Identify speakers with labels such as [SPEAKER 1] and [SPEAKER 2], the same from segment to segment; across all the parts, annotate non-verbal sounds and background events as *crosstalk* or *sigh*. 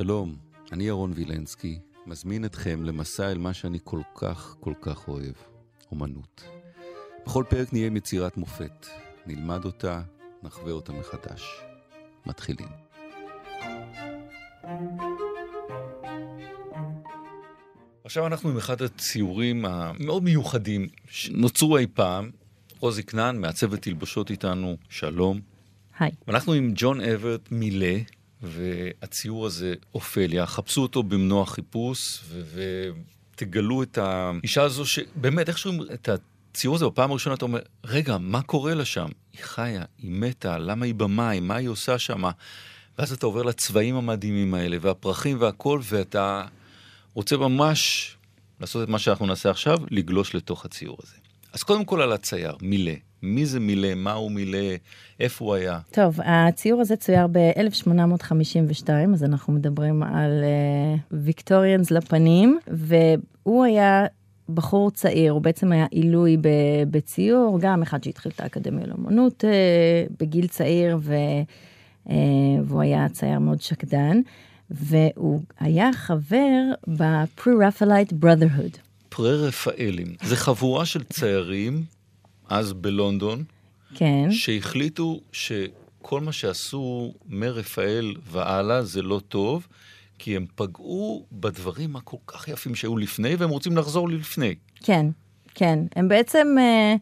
[SPEAKER 1] שלום, אני ירון וילנסקי, מזמין אתכם למסע אל מה שאני כל כך כל כך אוהב, אומנות. בכל פרק נהיה עם יצירת מופת, נלמד אותה, נחווה אותה מחדש. מתחילים. עכשיו אנחנו עם אחד הציורים המאוד מיוחדים שנוצרו אי פעם. רוזי כנען, מעצבת תלבושות איתנו, שלום.
[SPEAKER 2] היי.
[SPEAKER 1] אנחנו עם ג'ון אברט מילה, והציור הזה, אופליה, חפשו אותו במנוע חיפוש, ותגלו את האישה הזו, שבאמת, איך שומעים את הציור הזה בפעם הראשונה, אתה אומר, רגע, מה קורה לה שם? היא חיה, היא מתה, למה היא במים, מה היא עושה שם? ואז אתה עובר לצבעים המדהימים האלה, והפרחים והכל, ואתה רוצה ממש לעשות את מה שאנחנו נעשה עכשיו, לגלוש לתוך הציור הזה. אז קודם כל על הצייר, מילה. מי זה מילה, מה הוא מילה, איפה הוא היה?
[SPEAKER 2] טוב, הציור הזה צויר ב-1852, אז אנחנו מדברים על ויקטוריאנס uh, לפנים, והוא היה בחור צעיר, הוא בעצם היה עילוי בציור, גם אחד שהתחיל את האקדמיה לאמנות uh, בגיל צעיר, ו, uh, והוא היה צייר מאוד שקדן, והוא היה חבר ב-Pre-Raphaelite Brotherhood.
[SPEAKER 1] פרה-רפאלים. זה חבורה של ציירים, אז בלונדון,
[SPEAKER 2] כן.
[SPEAKER 1] שהחליטו שכל מה שעשו מרפאל והלאה זה לא טוב, כי הם פגעו בדברים הכל כך יפים שהיו לפני, והם רוצים לחזור ללפני.
[SPEAKER 2] כן, כן. הם בעצם, אה,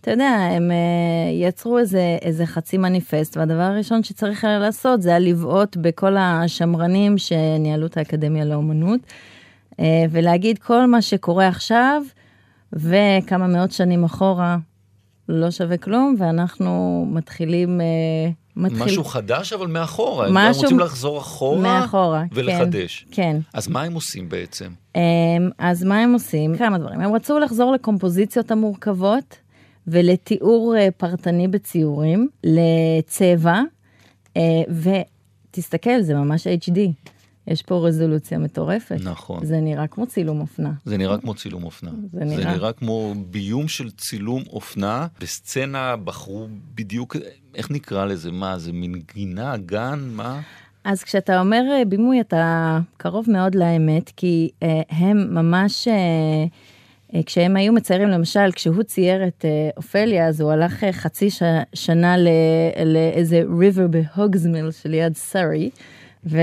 [SPEAKER 2] אתה יודע, הם אה, יצרו איזה, איזה חצי מניפסט, והדבר הראשון שצריך היה לעשות זה היה לבעוט בכל השמרנים שניהלו את האקדמיה לאומנות. אה, ולהגיד כל מה שקורה עכשיו וכמה מאות שנים אחורה לא שווה כלום, ואנחנו מתחילים... אה,
[SPEAKER 1] מתחיל... משהו חדש, אבל מאחורה. משהו... הם רוצים לחזור אחורה
[SPEAKER 2] מאחורה,
[SPEAKER 1] ולחדש.
[SPEAKER 2] כן, כן.
[SPEAKER 1] אז מה הם עושים בעצם?
[SPEAKER 2] אמ, אז מה הם עושים? כמה דברים. הם רצו לחזור לקומפוזיציות המורכבות ולתיאור אה, פרטני בציורים, לצבע, ותסתכל, זה ממש HD. יש פה רזולוציה מטורפת.
[SPEAKER 1] נכון.
[SPEAKER 2] זה נראה כמו צילום אופנה.
[SPEAKER 1] זה נראה כמו צילום אופנה.
[SPEAKER 2] זה נראה.
[SPEAKER 1] זה נראה כמו ביום של צילום אופנה. בסצנה בחרו בדיוק, איך נקרא לזה? מה, זה מין גינה, גן, מה?
[SPEAKER 2] אז כשאתה אומר אה, בימוי, אתה קרוב מאוד לאמת, כי אה, הם ממש... אה, אה, כשהם היו מציירים, למשל, כשהוא צייר את אה, אופליה, אז הוא הלך חצי ש... שנה לאיזה ריבר בהוגזמיל שליד סארי, ו...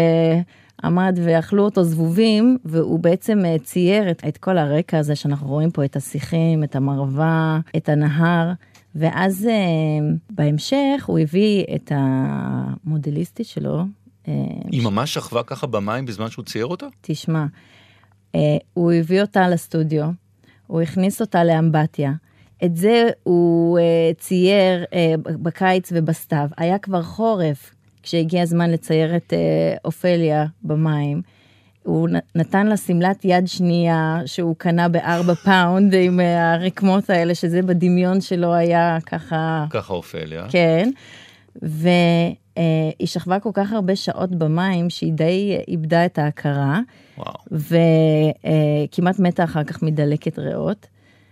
[SPEAKER 2] עמד ואכלו אותו זבובים, והוא בעצם אה, צייר את, את כל הרקע הזה שאנחנו רואים פה, את השיחים, את המרווה, את הנהר. ואז uh, בהמשך הוא הביא את המודליסטית שלו.
[SPEAKER 1] Uh, היא ש... ממש שכבה ככה במים בזמן שהוא צייר אותה?
[SPEAKER 2] תשמע, הוא הביא אותה לסטודיו, הוא הכניס אותה לאמבטיה. את זה הוא צייר בקיץ ובסתיו. היה כבר חורף, כשהגיע הזמן לצייר את אה, אופליה במים, הוא נתן לה שמלת יד שנייה שהוא קנה בארבע פאונד עם אה, הרקמות האלה, שזה בדמיון שלו היה ככה...
[SPEAKER 1] ככה אופליה.
[SPEAKER 2] כן. והיא אה, שכבה כל כך הרבה שעות במים, שהיא די איבדה את ההכרה.
[SPEAKER 1] וואו.
[SPEAKER 2] וכמעט מתה אחר כך מדלקת ריאות.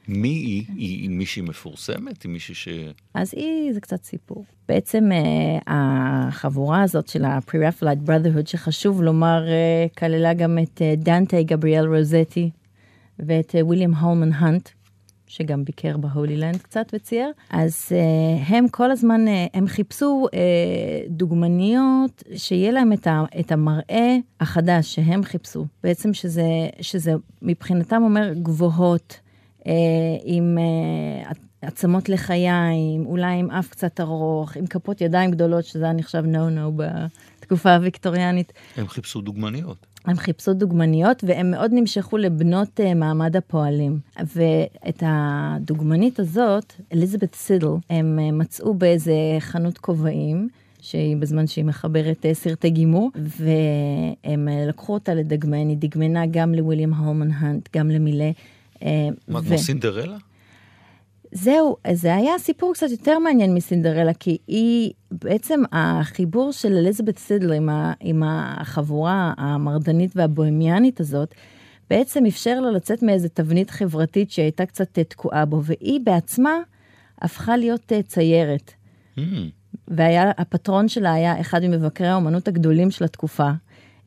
[SPEAKER 1] מי היא? היא מישהי מפורסמת? היא מישהי ש...
[SPEAKER 2] אז היא, זה קצת סיפור. בעצם uh, החבורה הזאת של ה-Pre-Raphaelite Brotherhood, שחשוב לומר, uh, כללה גם את uh, דנטה גבריאל רוזטי ואת וויליאם הולמן האנט, שגם ביקר בהולי לנד קצת וצייר. אז הם כל הזמן, הם חיפשו דוגמניות שיהיה להם את המראה החדש שהם חיפשו. בעצם שזה, שזה מבחינתם אומר גבוהות. אה, עם אה, עצמות לחיים, אולי עם אף קצת ארוך, עם כפות ידיים גדולות, שזה היה נחשב נו-נו בתקופה הוויקטוריאנית.
[SPEAKER 1] הם חיפשו דוגמניות.
[SPEAKER 2] הם חיפשו דוגמניות, והם מאוד נמשכו לבנות uh, מעמד הפועלים. ואת הדוגמנית הזאת, אליזבת סידל, הם מצאו באיזה חנות כובעים. שהיא בזמן שהיא מחברת סרטי גימור, והם לקחו אותה לדגמן, היא דגמנה גם לוויליאם הולמן האנט, גם למילה.
[SPEAKER 1] אה, מה, כמו סינדרלה?
[SPEAKER 2] זהו, זה היה סיפור קצת יותר מעניין מסינדרלה, כי היא, בעצם החיבור של אליזבת סידל עם, ה, עם החבורה המרדנית והבוהמיאנית הזאת, בעצם אפשר לה לצאת מאיזה תבנית חברתית שהייתה קצת תקועה בו, והיא בעצמה הפכה להיות אה, ציירת. Mm. והפטרון שלה היה אחד ממבקרי האומנות הגדולים של התקופה, היא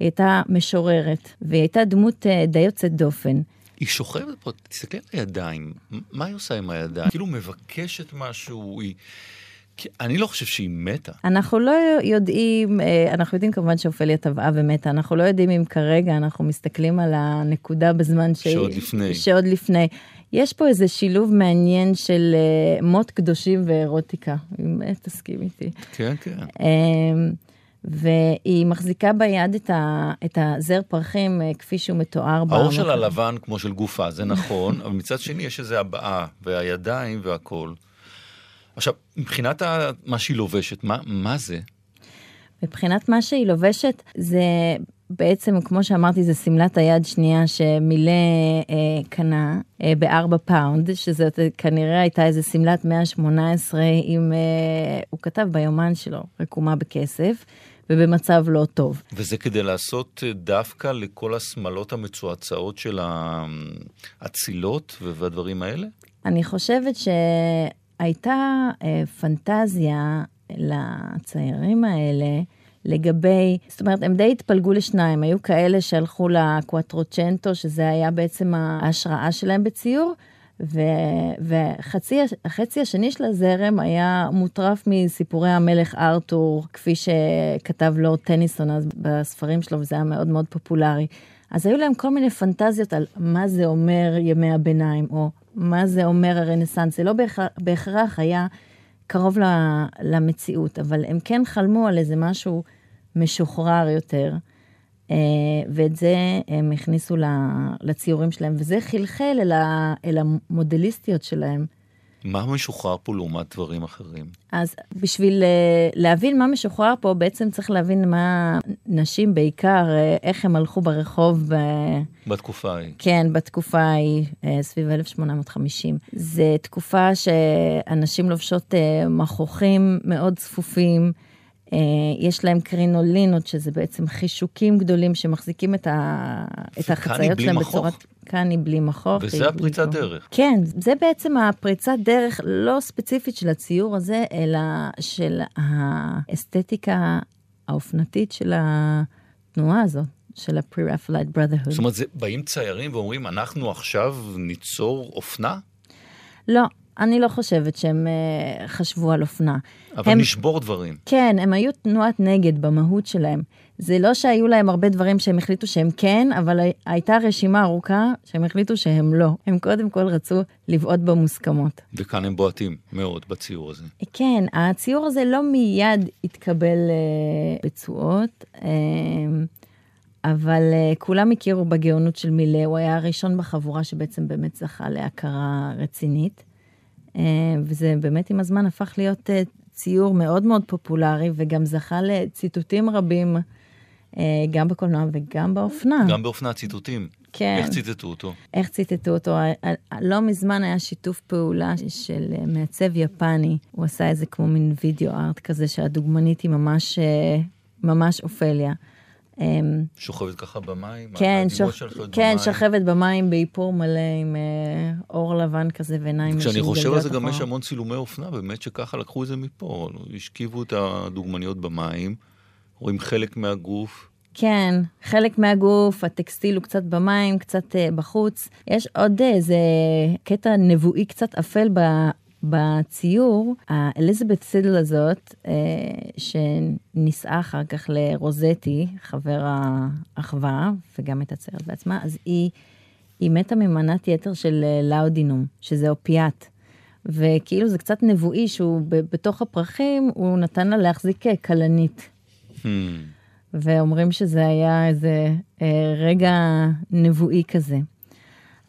[SPEAKER 2] הייתה משוררת, והיא הייתה דמות אה, די יוצאת דופן.
[SPEAKER 3] היא שוכבת פה, תסתכל על הידיים, מה היא עושה עם הידיים? כאילו מבקשת משהו, היא... אני לא חושב שהיא מתה.
[SPEAKER 2] אנחנו לא יודעים, אה, אנחנו יודעים כמובן שאופליה טבעה ומתה, אנחנו לא יודעים אם כרגע אנחנו מסתכלים על הנקודה בזמן ש...
[SPEAKER 3] שעוד לפני.
[SPEAKER 2] שעוד לפני. יש פה איזה שילוב מעניין של uh, מות קדושים ואירוטיקה, אם תסכים איתי.
[SPEAKER 3] כן, כן.
[SPEAKER 2] והיא מחזיקה ביד את, ה, את הזר פרחים uh, כפי שהוא מתואר.
[SPEAKER 3] האור שלה לבן כמו של גופה, זה נכון, אבל מצד שני יש איזה הבעה, והידיים והכול. עכשיו, מבחינת מה שהיא לובשת, מה, מה זה?
[SPEAKER 2] מבחינת מה שהיא לובשת, זה בעצם, כמו שאמרתי, זה שמלת היד שנייה שמילא אה, קנה אה, בארבע פאונד, שזאת כנראה הייתה איזה שמלת 118 עם, אה, הוא כתב ביומן שלו, רקומה בכסף. ובמצב לא טוב.
[SPEAKER 3] וזה כדי לעשות אה, דווקא לכל השמלות המצועצעות של האצילות והדברים האלה?
[SPEAKER 2] אני חושבת שהייתה אה, פנטזיה לציירים האלה. לגבי, זאת אומרת, הם די התפלגו לשניים, היו כאלה שהלכו לקואטרוצ'נטו, שזה היה בעצם ההשראה שלהם בציור, ו, וחצי השני של הזרם היה מוטרף מסיפורי המלך ארתור, כפי שכתב לורד טניסון אז בספרים שלו, וזה היה מאוד מאוד פופולרי. אז היו להם כל מיני פנטזיות על מה זה אומר ימי הביניים, או מה זה אומר הרנסאנס. זה לא בהכרח, בהכרח היה קרוב למציאות, אבל הם כן חלמו על איזה משהו משוחרר יותר, ואת זה הם הכניסו לציורים שלהם, וזה חלחל אל, המודליסטיות שלהם.
[SPEAKER 3] מה משוחרר פה לעומת דברים אחרים?
[SPEAKER 2] אז בשביל אה, להבין מה משוחרר פה, בעצם צריך להבין מה נשים בעיקר, אה, איך הם הלכו ברחוב. ב...
[SPEAKER 3] בתקופה ההיא.
[SPEAKER 2] כן, בתקופה ההיא, אה, סביב 1850. זו תקופה שאנשים לובשות מכוחים מאוד צפופים. יש להם קרינולינות, שזה בעצם חישוקים גדולים שמחזיקים את, ה... את החצאיות שלהם בצורת... היא בלי מכוך.
[SPEAKER 3] וזה הפריצת דרך.
[SPEAKER 2] כן, זה בעצם הפריצת דרך לא ספציפית של הציור הזה, אלא של האסתטיקה האופנתית של התנועה הזאת. של ה-Pre-Raphaelite Brotherhood.
[SPEAKER 3] זאת אומרת, זה, באים ציירים ואומרים, אנחנו עכשיו ניצור אופנה?
[SPEAKER 2] לא, אני לא חושבת שהם uh, חשבו על אופנה.
[SPEAKER 3] אבל הם, נשבור דברים.
[SPEAKER 2] כן, הם היו תנועת נגד במהות שלהם. זה לא שהיו להם הרבה דברים שהם החליטו שהם כן, אבל הייתה רשימה ארוכה שהם החליטו שהם לא. הם קודם כל רצו לבעוט במוסכמות.
[SPEAKER 3] וכאן הם בועטים מאוד בציור הזה.
[SPEAKER 2] כן, הציור הזה לא מיד התקבל uh, בצועות. Uh, אבל uh, כולם הכירו בגאונות של מילה, הוא היה הראשון בחבורה שבעצם באמת זכה להכרה רצינית. Uh, וזה באמת עם הזמן הפך להיות uh, ציור מאוד מאוד פופולרי, וגם זכה לציטוטים רבים אה, גם בקולנוע וגם באופנה.
[SPEAKER 3] גם באופנה ציטוטים.
[SPEAKER 2] כן.
[SPEAKER 3] איך ציטטו אותו?
[SPEAKER 2] איך ציטטו אותו? אה, אה, לא מזמן היה שיתוף פעולה של מעצב יפני, הוא עשה איזה כמו מין וידאו ארט כזה שהדוגמנית היא ממש, ממש אופליה.
[SPEAKER 3] אמ, שוכבת ככה במים?
[SPEAKER 2] כן, שוכ... כן שוכבת במים באיפור מלא עם אה, אור לבן כזה ועיניים
[SPEAKER 3] כשאני חושב על זה גם יש המון צילומי אופנה, באמת שככה לקחו את זה מפה, השכיבו את הדוגמניות במים. רואים חלק מהגוף.
[SPEAKER 2] כן, חלק מהגוף, הטקסטיל הוא קצת במים, קצת uh, בחוץ. יש עוד איזה קטע נבואי קצת אפל בציור. האליזבת סידל הזאת, uh, שנישאה אחר כך לרוזטי, חבר האחווה, וגם את הציירת בעצמה, אז היא, היא מתה ממנת יתר של אה, לאודינום, שזה אופיאט. וכאילו זה קצת נבואי שהוא בתוך הפרחים, הוא נתן לה להחזיק כלנית. Hmm. ואומרים שזה היה איזה אה, רגע נבואי כזה.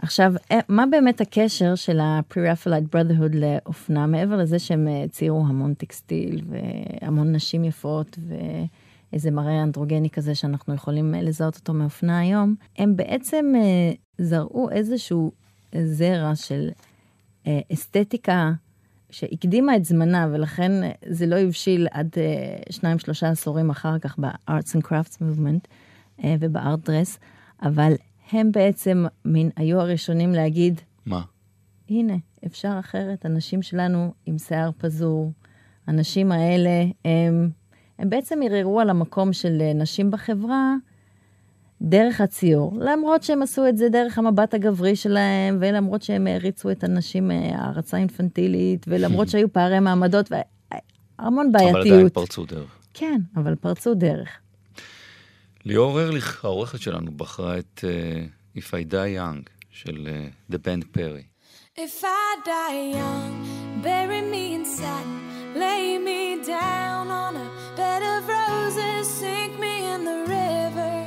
[SPEAKER 2] עכשיו, אה, מה באמת הקשר של ה-Pre-Raphaelite Brotherhood לאופנה, מעבר לזה שהם אה, ציירו המון טקסטיל והמון נשים יפות ואיזה מראה אנדרוגני כזה שאנחנו יכולים אה, לזהות אותו מאופנה היום, הם בעצם זרעו איזשהו זרע של אסתטיקה שהקדימה את זמנה, ולכן זה לא הבשיל עד שניים, שלושה עשורים אחר כך ב-Arts and Crafts Movement וב-Art Dress, אבל הם בעצם מין, היו הראשונים להגיד,
[SPEAKER 3] מה?
[SPEAKER 2] הנה, אפשר אחרת, הנשים שלנו עם שיער פזור, הנשים האלה, הם, הם בעצם ערערו על המקום של אה, נשים בחברה דרך הציור, למרות שהם עשו את זה דרך המבט הגברי שלהם, ולמרות שהם העריצו את הנשים, אה, מהערצה אינפנטילית, ולמרות *laughs* שהיו פערי מעמדות, והמון אה, בעייתיות.
[SPEAKER 3] אבל עדיין פרצו דרך.
[SPEAKER 2] כן, אבל פרצו דרך.
[SPEAKER 3] ליאור ארליך, העורכת שלנו, בחרה את uh, If I Die Young של uh, The Band Perry. If I die young, bury me in satin, lay me down on a bed of roses, sink me in the river.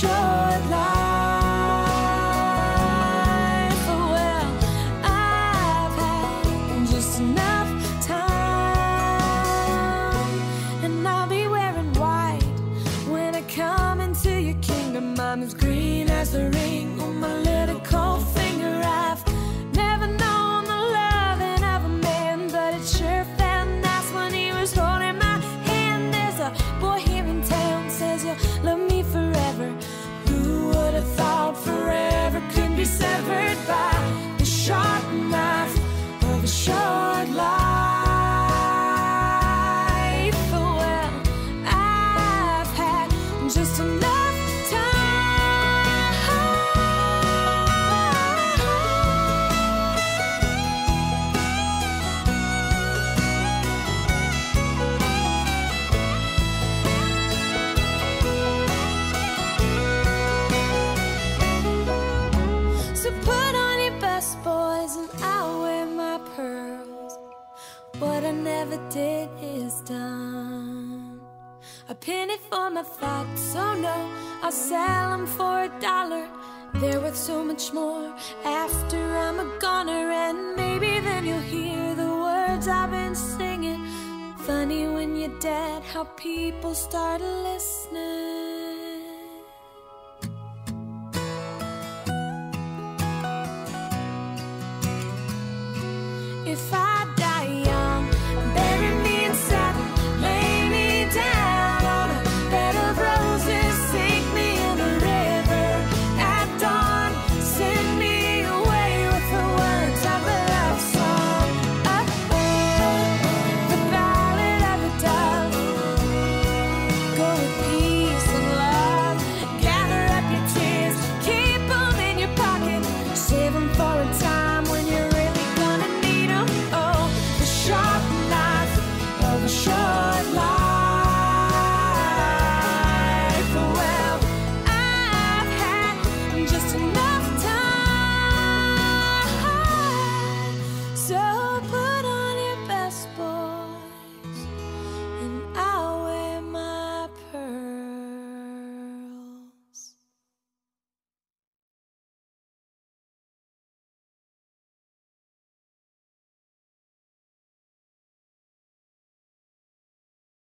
[SPEAKER 3] should lie. I'm a fact, so no, I'll sell them for a dollar. They're worth so much more after I'm a goner, and maybe then you'll hear the words I've been singing. Funny when you're dead, how people start listening.